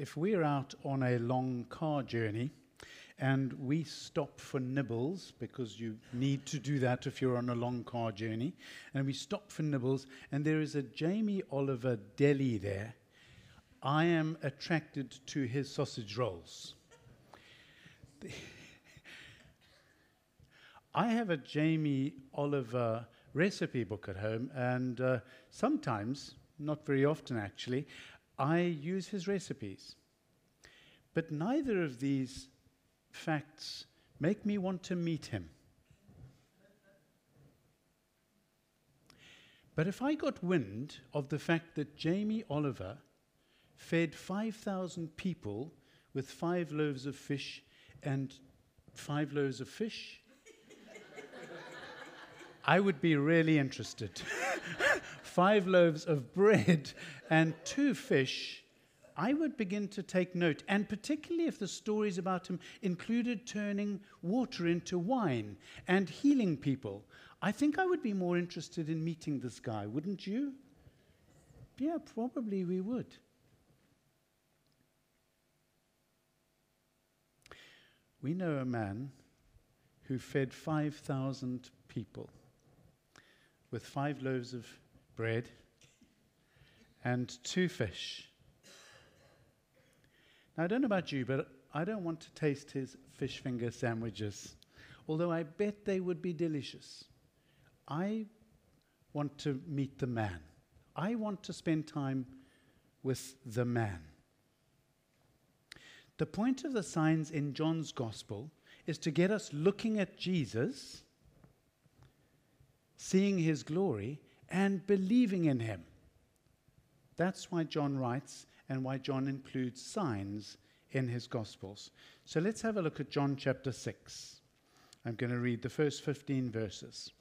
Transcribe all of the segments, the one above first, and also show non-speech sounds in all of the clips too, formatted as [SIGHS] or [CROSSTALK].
if we're out on a long car journey and we stop for nibbles because you need to do that if you're on a long car journey, and we stop for nibbles, and there is a Jamie Oliver deli there, I am attracted to his sausage rolls. [LAUGHS] I have a Jamie Oliver recipe book at home, and uh, sometimes, not very often actually, I use his recipes. But neither of these facts make me want to meet him. But if I got wind of the fact that Jamie Oliver fed 5,000 people with five loaves of fish and five loaves of fish, I would be really interested. [LAUGHS] five loaves of bread and two fish I would begin to take note, and particularly if the stories about him included turning water into wine and healing people. I think I would be more interested in meeting this guy, wouldn't you? Yeah, probably we would. We know a man who fed 5,000 people with five loaves of bread and two fish. Now, I don't know about you, but I don't want to taste his fish finger sandwiches, although I bet they would be delicious. I want to meet the man. I want to spend time with the man. The point of the signs in John's gospel is to get us looking at Jesus, seeing his glory, and believing in him. That's why John writes and why John includes signs in his Gospels. So let's have a look at John chapter 6. I'm going to read the first 15 verses.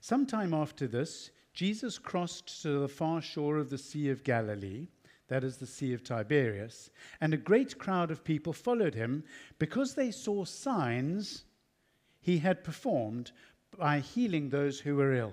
Sometime after this, Jesus crossed to the far shore of the Sea of Galilee, that is the Sea of Tiberias, and a great crowd of people followed him because they saw signs he had performed by healing those who were ill.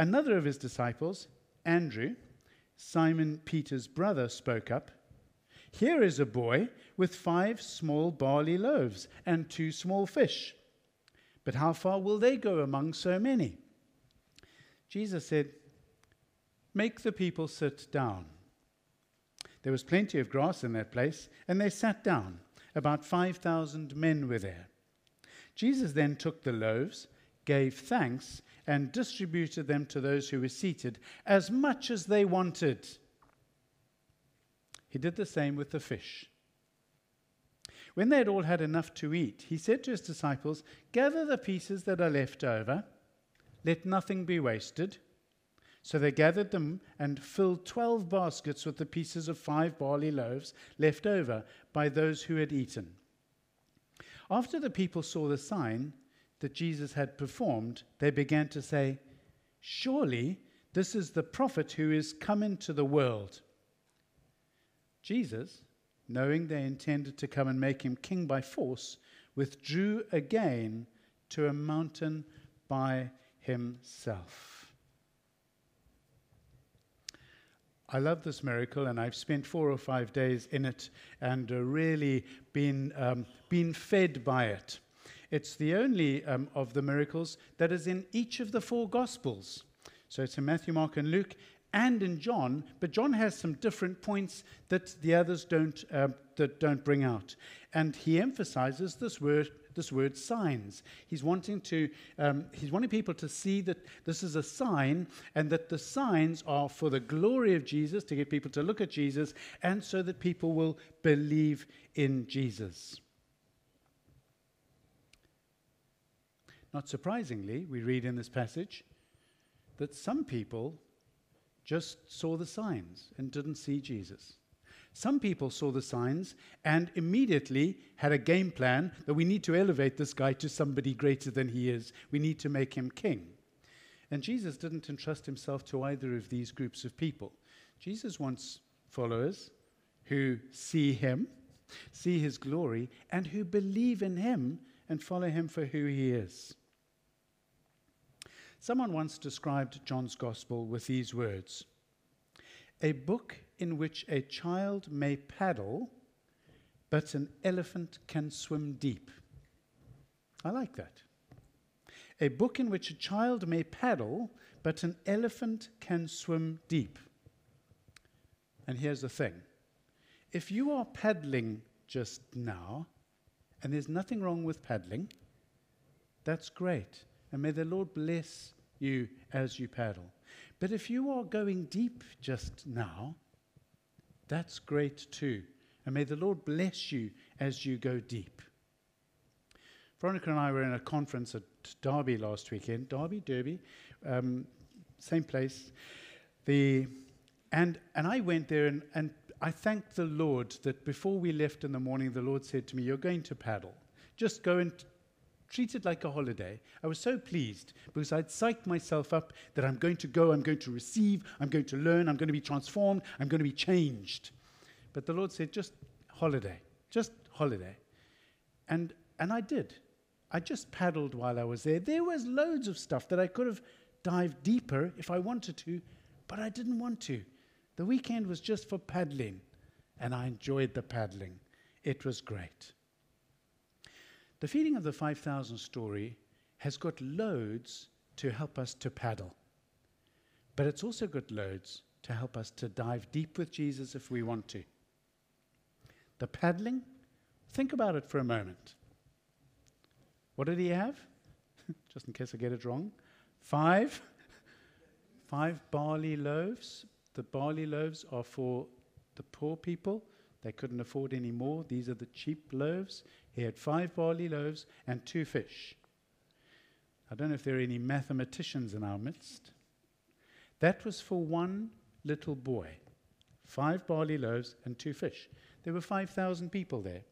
Another of his disciples, Andrew, Simon Peter's brother, spoke up. Here is a boy with five small barley loaves and two small fish. But how far will they go among so many? Jesus said, Make the people sit down. There was plenty of grass in that place, and they sat down. About 5,000 men were there. Jesus then took the loaves, gave thanks, and distributed them to those who were seated as much as they wanted. He did the same with the fish. When they had all had enough to eat, he said to his disciples, Gather the pieces that are left over, let nothing be wasted. So they gathered them and filled twelve baskets with the pieces of five barley loaves left over by those who had eaten. After the people saw the sign, that Jesus had performed, they began to say, Surely this is the prophet who is come into the world. Jesus, knowing they intended to come and make him king by force, withdrew again to a mountain by himself. I love this miracle, and I've spent four or five days in it and uh, really been, um, been fed by it. It's the only um, of the miracles that is in each of the four Gospels. So it's in Matthew, Mark, and Luke, and in John, but John has some different points that the others don't, uh, that don't bring out. And he emphasizes this word, this word signs. He's wanting, to, um, he's wanting people to see that this is a sign and that the signs are for the glory of Jesus, to get people to look at Jesus, and so that people will believe in Jesus. Not surprisingly, we read in this passage that some people just saw the signs and didn't see Jesus. Some people saw the signs and immediately had a game plan that we need to elevate this guy to somebody greater than he is. We need to make him king. And Jesus didn't entrust himself to either of these groups of people. Jesus wants followers who see him, see his glory, and who believe in him and follow him for who he is. Someone once described John's gospel with these words A book in which a child may paddle, but an elephant can swim deep. I like that. A book in which a child may paddle, but an elephant can swim deep. And here's the thing if you are paddling just now, and there's nothing wrong with paddling, that's great. And may the Lord bless you as you paddle. But if you are going deep just now, that's great too. And may the Lord bless you as you go deep. Veronica and I were in a conference at Derby last weekend. Derby, Derby, um, same place. The, and, and I went there and, and I thanked the Lord that before we left in the morning, the Lord said to me, You're going to paddle. Just go and treat it like a holiday. I was so pleased because I'd psyched myself up that I'm going to go, I'm going to receive, I'm going to learn, I'm going to be transformed, I'm going to be changed. But the Lord said, Just holiday, just holiday. And, and I did. I just paddled while I was there. There was loads of stuff that I could have dived deeper if I wanted to, but I didn't want to. The weekend was just for paddling, and I enjoyed the paddling. It was great. The feeding of the 5,000 story has got loads to help us to paddle, but it's also got loads to help us to dive deep with Jesus if we want to. The paddling, think about it for a moment. What did he have? [LAUGHS] Just in case I get it wrong. Five. Five barley loaves the barley loaves are for the poor people. They couldn't afford any more. These are the cheap loaves. He had five barley loaves and two fish. I don't know if there are any mathematicians in our midst. That was for one little boy. Five barley loaves and two fish. There were 5,000 people there.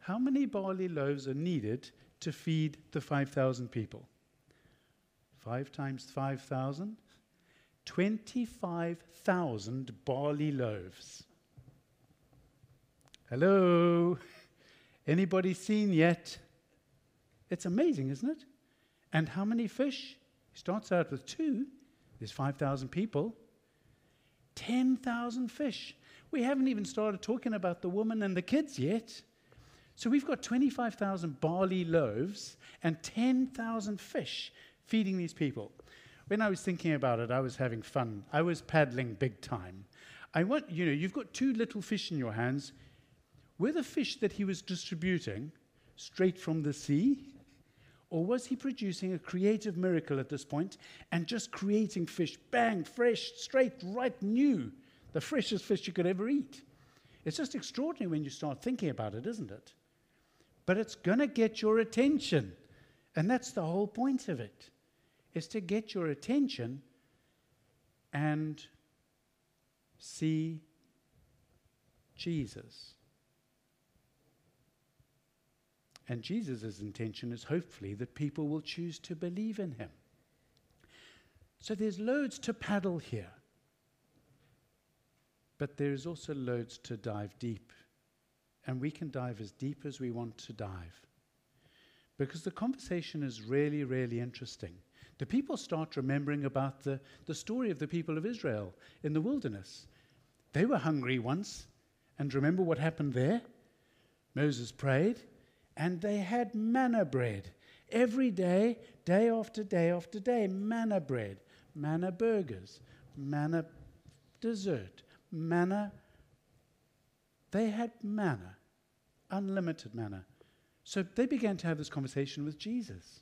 How many barley loaves are needed to feed the 5,000 people? Five times 5,000? 25,000 barley loaves. Hello? Anybody seen yet? It's amazing, isn't it? And how many fish? He starts out with two. There's 5,000 people. 10,000 fish. We haven't even started talking about the woman and the kids yet. So we've got 25,000 barley loaves and 10,000 fish feeding these people when I was thinking about it, I was having fun. I was paddling big time. I want, you know, you've got two little fish in your hands. Were the fish that he was distributing straight from the sea? Or was he producing a creative miracle at this point and just creating fish, bang, fresh, straight, right, new, the freshest fish you could ever eat? It's just extraordinary when you start thinking about it, isn't it? But it's going to get your attention. And that's the whole point of it is to get your attention and see Jesus. And Jesus' intention is hopefully that people will choose to believe in him. So there's loads to paddle here. But there's also loads to dive deep. And we can dive as deep as we want to dive. Because the conversation is really, really interesting the people start remembering about the, the story of the people of Israel in the wilderness. They were hungry once, and remember what happened there? Moses prayed, and they had manna bread. Every day, day after day after day, manna bread, manna burgers, manna dessert, manna. They had manna, unlimited manna. So they began to have this conversation with Jesus.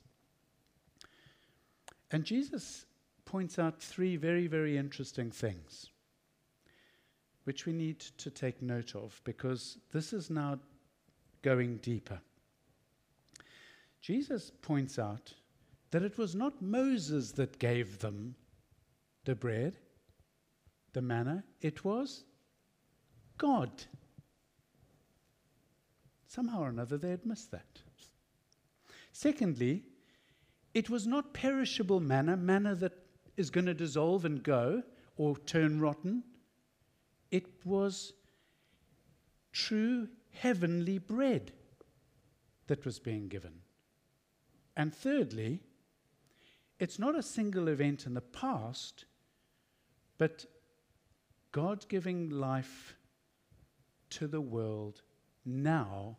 And Jesus points out three very, very interesting things which we need to take note of because this is now going deeper. Jesus points out that it was not Moses that gave them the bread, the manna, it was God. Somehow or another, they had missed that. Secondly, it was not perishable manna, manna that is going to dissolve and go or turn rotten. It was true heavenly bread that was being given. And thirdly, it's not a single event in the past, but God giving life to the world now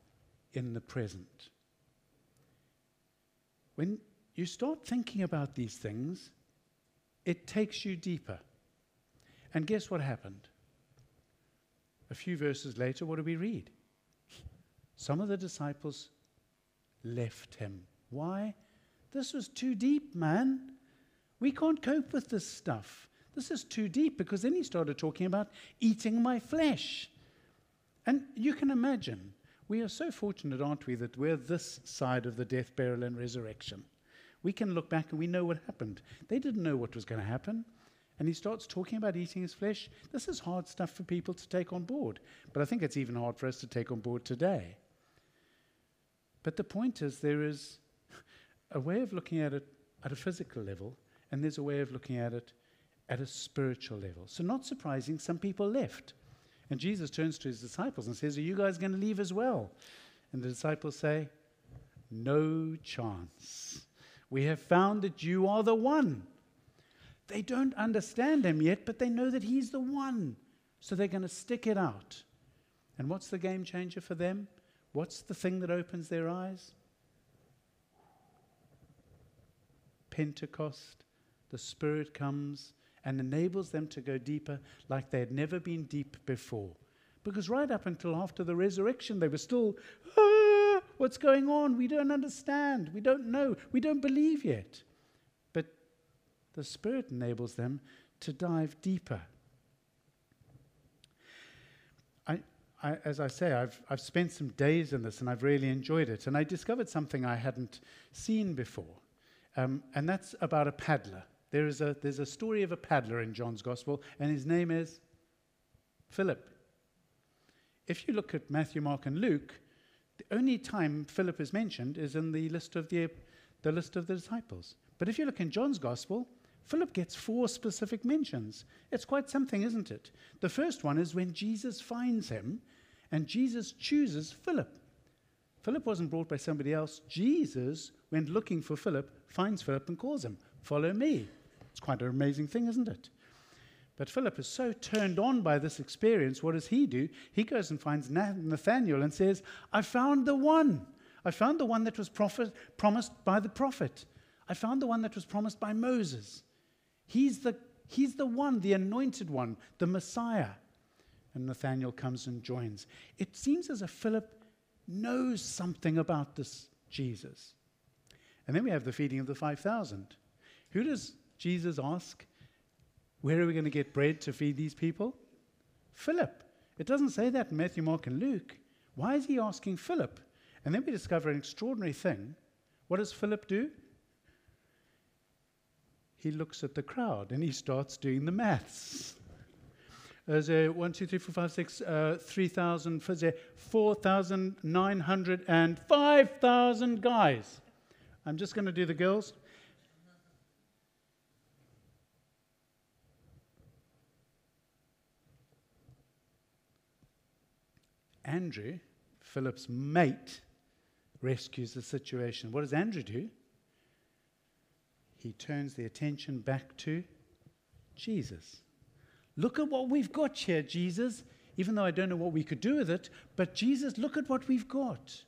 in the present. When you start thinking about these things, it takes you deeper. And guess what happened? A few verses later, what do we read? Some of the disciples left him. Why? This was too deep, man. We can't cope with this stuff. This is too deep because then he started talking about eating my flesh. And you can imagine, we are so fortunate, aren't we, that we're this side of the death, burial, and resurrection. We can look back and we know what happened. They didn't know what was going to happen. And he starts talking about eating his flesh. This is hard stuff for people to take on board. But I think it's even hard for us to take on board today. But the point is, there is a way of looking at it at a physical level, and there's a way of looking at it at a spiritual level. So, not surprising, some people left. And Jesus turns to his disciples and says, Are you guys going to leave as well? And the disciples say, No chance. We have found that you are the one. They don't understand him yet, but they know that he's the one. So they're going to stick it out. And what's the game changer for them? What's the thing that opens their eyes? Pentecost. The Spirit comes and enables them to go deeper like they had never been deep before. Because right up until after the resurrection, they were still, ah, what's going on? We don't understand. We don't know. We don't believe yet. But the Spirit enables them to dive deeper. I, I, as I say, I've, I've spent some days in this and I've really enjoyed it. And I discovered something I hadn't seen before, um, and that's about a paddler. There is a, there's a story of a paddler in John's Gospel, and his name is Philip. If you look at Matthew, Mark, and Luke, the only time Philip is mentioned is in the list of the, the list of the disciples. But if you look in John's Gospel, Philip gets four specific mentions. It's quite something, isn't it? The first one is when Jesus finds him, and Jesus chooses Philip. Philip wasn't brought by somebody else. Jesus went looking for Philip, finds Philip, and calls him, Follow me. It's quite an amazing thing, isn't it? But Philip is so turned on by this experience. What does he do? He goes and finds Nathanael and says, I found the one. I found the one that was prophet, promised by the prophet. I found the one that was promised by Moses. He's the, he's the one, the anointed one, the Messiah. And Nathanael comes and joins. It seems as if Philip knows something about this Jesus. And then we have the feeding of the 5,000. Who does Jesus ask, Where are we going to get bread to feed these people? Philip. It doesn't say that in Matthew, Mark, and Luke. Why is he asking Philip? And then we discover an extraordinary thing. What does Philip do? He looks at the crowd and he starts doing the maths. There's a 1, 2, 3, 4, 5, 6, uh, 3,000, 4,900, and 5,000 guys. I'm just going to do the girls. Andrew, Philip's mate, rescues the situation. What does Andrew do? He turns the attention back to Jesus. Look at what we've got here, Jesus. Even though I don't know what we could do with it, but Jesus, look at what we've got.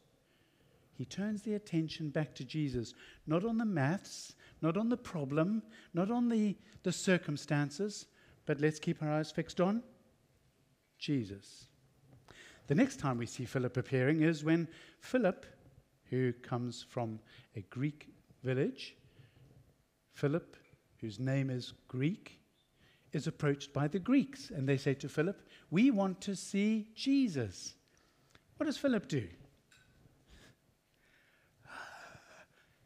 He turns the attention back to Jesus, not on the maths, not on the problem, not on the, the circumstances, but let's keep our eyes fixed on Jesus. The next time we see Philip appearing is when Philip, who comes from a Greek village, Philip, whose name is Greek, is approached by the Greeks. And they say to Philip, We want to see Jesus. What does Philip do? [SIGHS]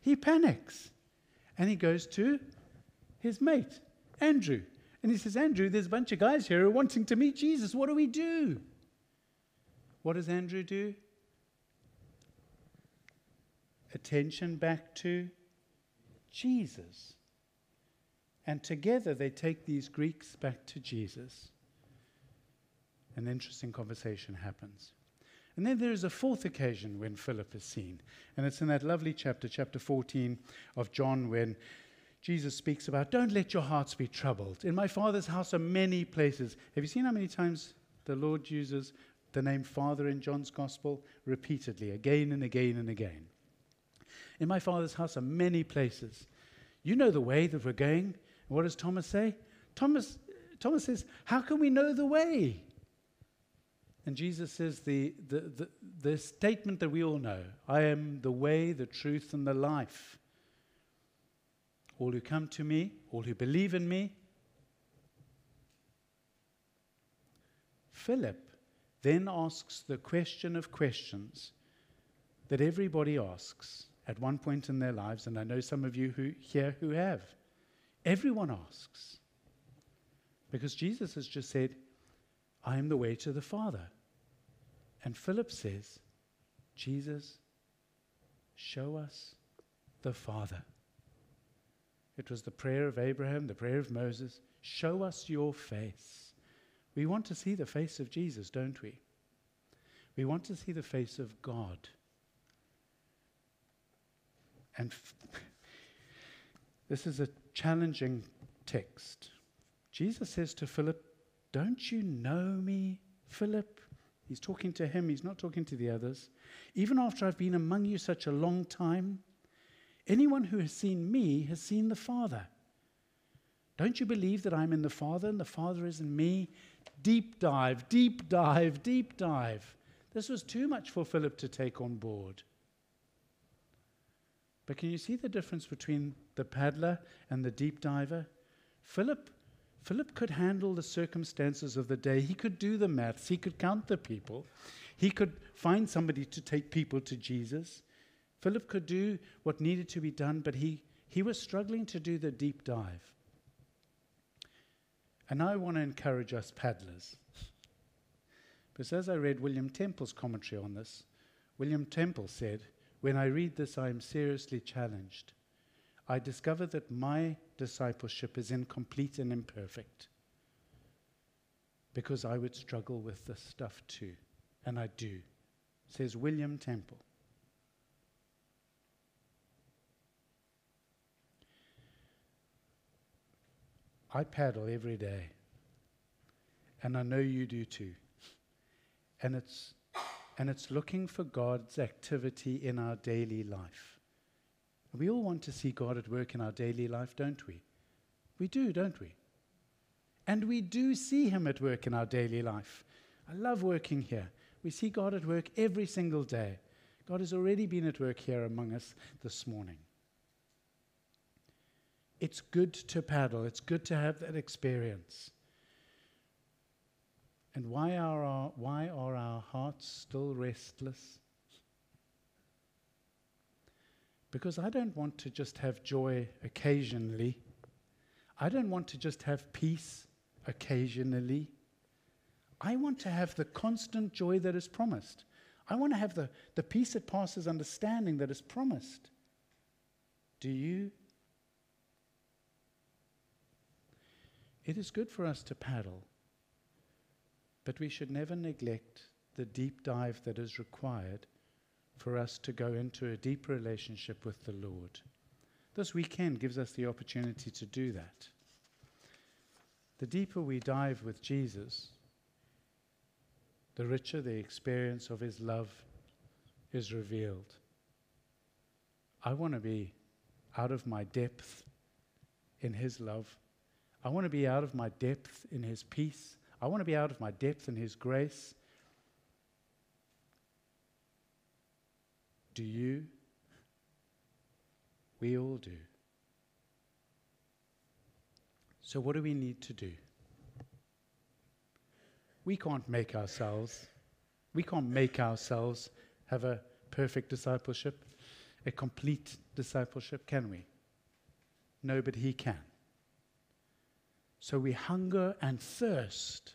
He panics and he goes to his mate, Andrew. And he says, Andrew, there's a bunch of guys here who are wanting to meet Jesus. What do we do? What does Andrew do? Attention back to Jesus. And together they take these Greeks back to Jesus. An interesting conversation happens. And then there is a fourth occasion when Philip is seen. And it's in that lovely chapter, chapter 14 of John, when Jesus speaks about, Don't let your hearts be troubled. In my Father's house are many places. Have you seen how many times the Lord uses the name Father in John's Gospel? Repeatedly, again and again and again. In my Father's house are many places. You know the way that we're going. What does Thomas say? Thomas, Thomas says, How can we know the way? And Jesus says the, the, the, the statement that we all know I am the way, the truth, and the life. All who come to me, all who believe in me. Philip then asks the question of questions that everybody asks at one point in their lives, and I know some of you who, here who have. Everyone asks. Because Jesus has just said, I am the way to the Father. And Philip says, Jesus, show us the Father. It was the prayer of Abraham, the prayer of Moses. Show us your face. We want to see the face of Jesus, don't we? We want to see the face of God. And f- [LAUGHS] this is a challenging text. Jesus says to Philip, Don't you know me, Philip? He's talking to him, he's not talking to the others. Even after I've been among you such a long time, anyone who has seen me has seen the Father. Don't you believe that I'm in the Father and the Father is in me? Deep dive, deep dive, deep dive. This was too much for Philip to take on board. But can you see the difference between the paddler and the deep diver? Philip, Philip could handle the circumstances of the day. He could do the maths. He could count the people. He could find somebody to take people to Jesus. Philip could do what needed to be done, but he, he was struggling to do the deep dive. And I want to encourage us paddlers. Because as I read William Temple's commentary on this, William Temple said, when I read this, I am seriously challenged. I discover that my discipleship is incomplete and imperfect because I would struggle with this stuff too. And I do, says William Temple. I paddle every day, and I know you do too. And it's and it's looking for God's activity in our daily life. We all want to see God at work in our daily life, don't we? We do, don't we? And we do see Him at work in our daily life. I love working here. We see God at work every single day. God has already been at work here among us this morning. It's good to paddle, it's good to have that experience. And why are our, why are our hearts still restless? Because I don't want to just have joy occasionally. I don't want to just have peace occasionally. I want to have the constant joy that is promised. I want to have the, the peace that passes understanding that is promised. Do you? It is good for us to paddle. But we should never neglect the deep dive that is required for us to go into a deep relationship with the Lord. This weekend gives us the opportunity to do that. The deeper we dive with Jesus, the richer the experience of his love is revealed. I want to be out of my depth in his love. I want to be out of my depth in his peace. I want to be out of my depth in His grace. Do you? We all do. So, what do we need to do? We can't make ourselves, we can't make ourselves have a perfect discipleship, a complete discipleship, can we? No, but He can. So we hunger and thirst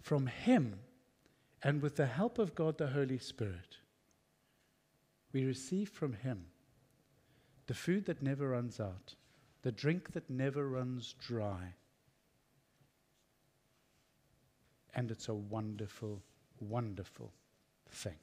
from Him, and with the help of God the Holy Spirit, we receive from Him the food that never runs out, the drink that never runs dry. And it's a wonderful, wonderful thing.